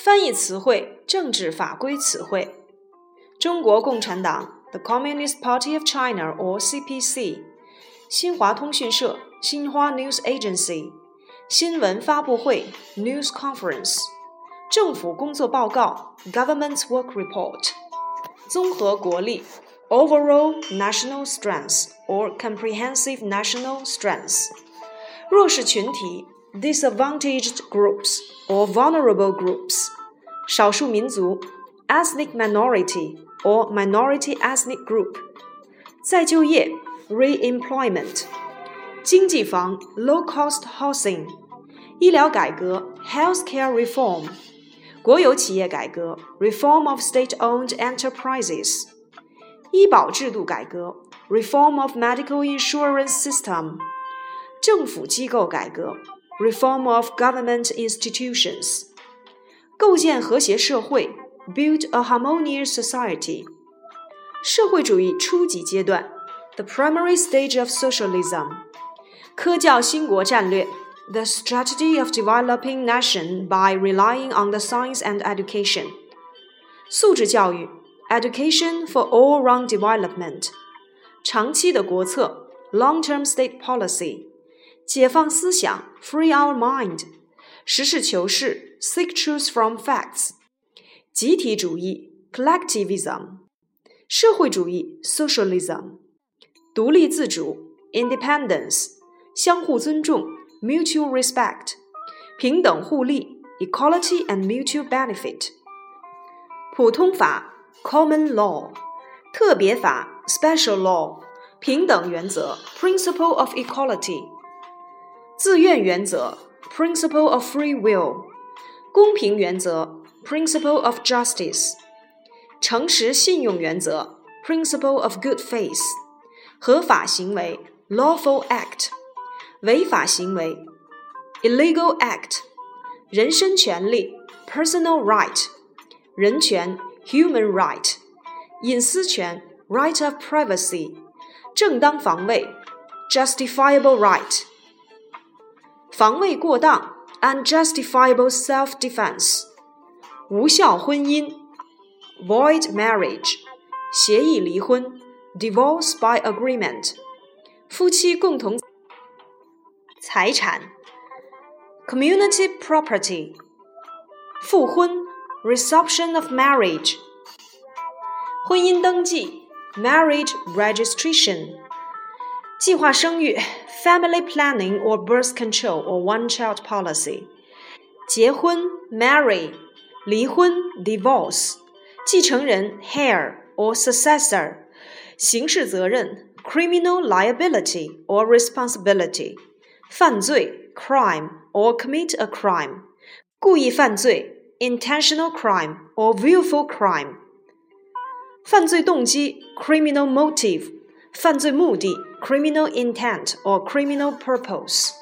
翻译词汇：政治法规词汇。中国共产党 （The Communist Party of China or CPC）。新华通讯社新华 News Agency。新闻发布会 （News Conference）。政府工作报告 （Government Work Report）。综合国力 （Overall National Strength or Comprehensive National Strength）。弱势群体 disadvantaged groups or vulnerable groups, 少数民族 ethnic minority or minority ethnic group, 再就业 re-employment, 经济房 low-cost housing, 医疗改革 healthcare reform, 国有企业改革 reform of state-owned enterprises, 医保制度改革 reform of medical insurance system, 政府机构改革 reform of government institutions， 构建和谐社会，build a harmonious society。社会主义初级阶段，the primary stage of socialism。科教兴国战略，the strategy of developing nation by relying on the science and education。素质教育，education for all-round development。长期的国策，long-term state policy。解放思想，free our mind； 实事求是，seek truth from facts；集体主义，collectivism；社会主义，socialism；独立自主，independence；相互尊重，mutual respect；平等互利，equality and mutual benefit；普通法，common law；特别法，special law；平等原则，principle of equality。自愿原则 （principle of free will）、公平原则 （principle of justice）、诚实信用原则 （principle of good faith）、合法行为 （lawful act）、违法行为 （illegal act）、人身权利 （personal right）、人权 （human right）、隐私权 （right of privacy）、正当防卫 （justifiable right）。 防卫过当 （unjustifiable self-defense）、无效婚姻 （void marriage）、协议离婚 （divorce by agreement）、夫妻共同财产 （community property）、复婚 （resumption of marriage）、婚姻登记 （marriage registration）、 计划生育。family planning or birth control or one-child policy，结婚 marry，离婚 divorce，继承人 heir or successor，刑事责任 criminal liability or responsibility，犯罪 crime or commit a crime，故意犯罪 intentional crime or willful crime，犯罪动机 criminal motive，犯罪目的 Criminal intent or criminal purpose.